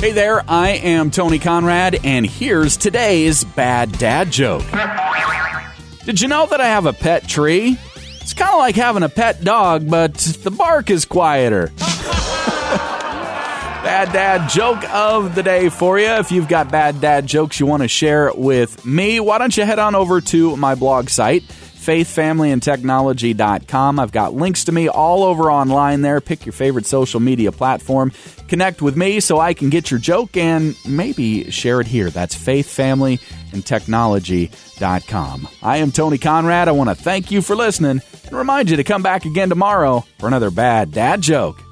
Hey there, I am Tony Conrad, and here's today's bad dad joke. Did you know that I have a pet tree? It's kind of like having a pet dog, but the bark is quieter. bad dad joke of the day for you. If you've got bad dad jokes you want to share with me, why don't you head on over to my blog site? faithfamilyandtechnology.com. I've got links to me all over online there. Pick your favorite social media platform. Connect with me so I can get your joke and maybe share it here. That's faithfamilyandtechnology.com. I am Tony Conrad. I want to thank you for listening and remind you to come back again tomorrow for another bad dad joke.